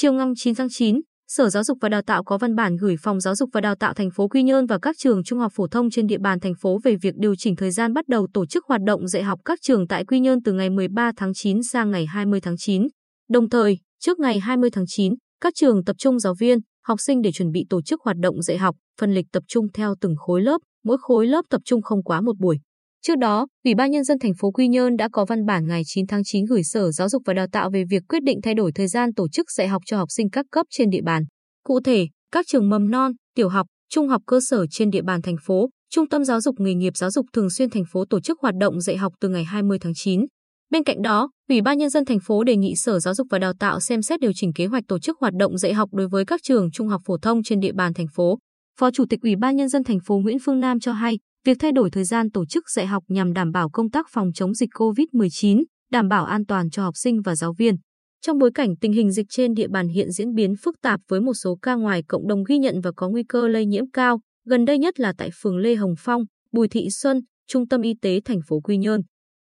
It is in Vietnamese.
Chiều ngày 9 tháng 9, Sở Giáo dục và Đào tạo có văn bản gửi Phòng Giáo dục và Đào tạo thành phố Quy Nhơn và các trường trung học phổ thông trên địa bàn thành phố về việc điều chỉnh thời gian bắt đầu tổ chức hoạt động dạy học các trường tại Quy Nhơn từ ngày 13 tháng 9 sang ngày 20 tháng 9. Đồng thời, trước ngày 20 tháng 9, các trường tập trung giáo viên, học sinh để chuẩn bị tổ chức hoạt động dạy học, phân lịch tập trung theo từng khối lớp, mỗi khối lớp tập trung không quá một buổi. Trước đó, Ủy ban nhân dân thành phố Quy Nhơn đã có văn bản ngày 9 tháng 9 gửi Sở Giáo dục và Đào tạo về việc quyết định thay đổi thời gian tổ chức dạy học cho học sinh các cấp trên địa bàn. Cụ thể, các trường mầm non, tiểu học, trung học cơ sở trên địa bàn thành phố, Trung tâm giáo dục nghề nghiệp giáo dục thường xuyên thành phố tổ chức hoạt động dạy học từ ngày 20 tháng 9. Bên cạnh đó, Ủy ban nhân dân thành phố đề nghị Sở Giáo dục và Đào tạo xem xét điều chỉnh kế hoạch tổ chức hoạt động dạy học đối với các trường trung học phổ thông trên địa bàn thành phố. Phó Chủ tịch Ủy ban nhân dân thành phố Nguyễn Phương Nam cho hay, việc thay đổi thời gian tổ chức dạy học nhằm đảm bảo công tác phòng chống dịch COVID-19, đảm bảo an toàn cho học sinh và giáo viên. Trong bối cảnh tình hình dịch trên địa bàn hiện diễn biến phức tạp với một số ca ngoài cộng đồng ghi nhận và có nguy cơ lây nhiễm cao, gần đây nhất là tại phường Lê Hồng Phong, Bùi Thị Xuân, Trung tâm Y tế thành phố Quy Nhơn.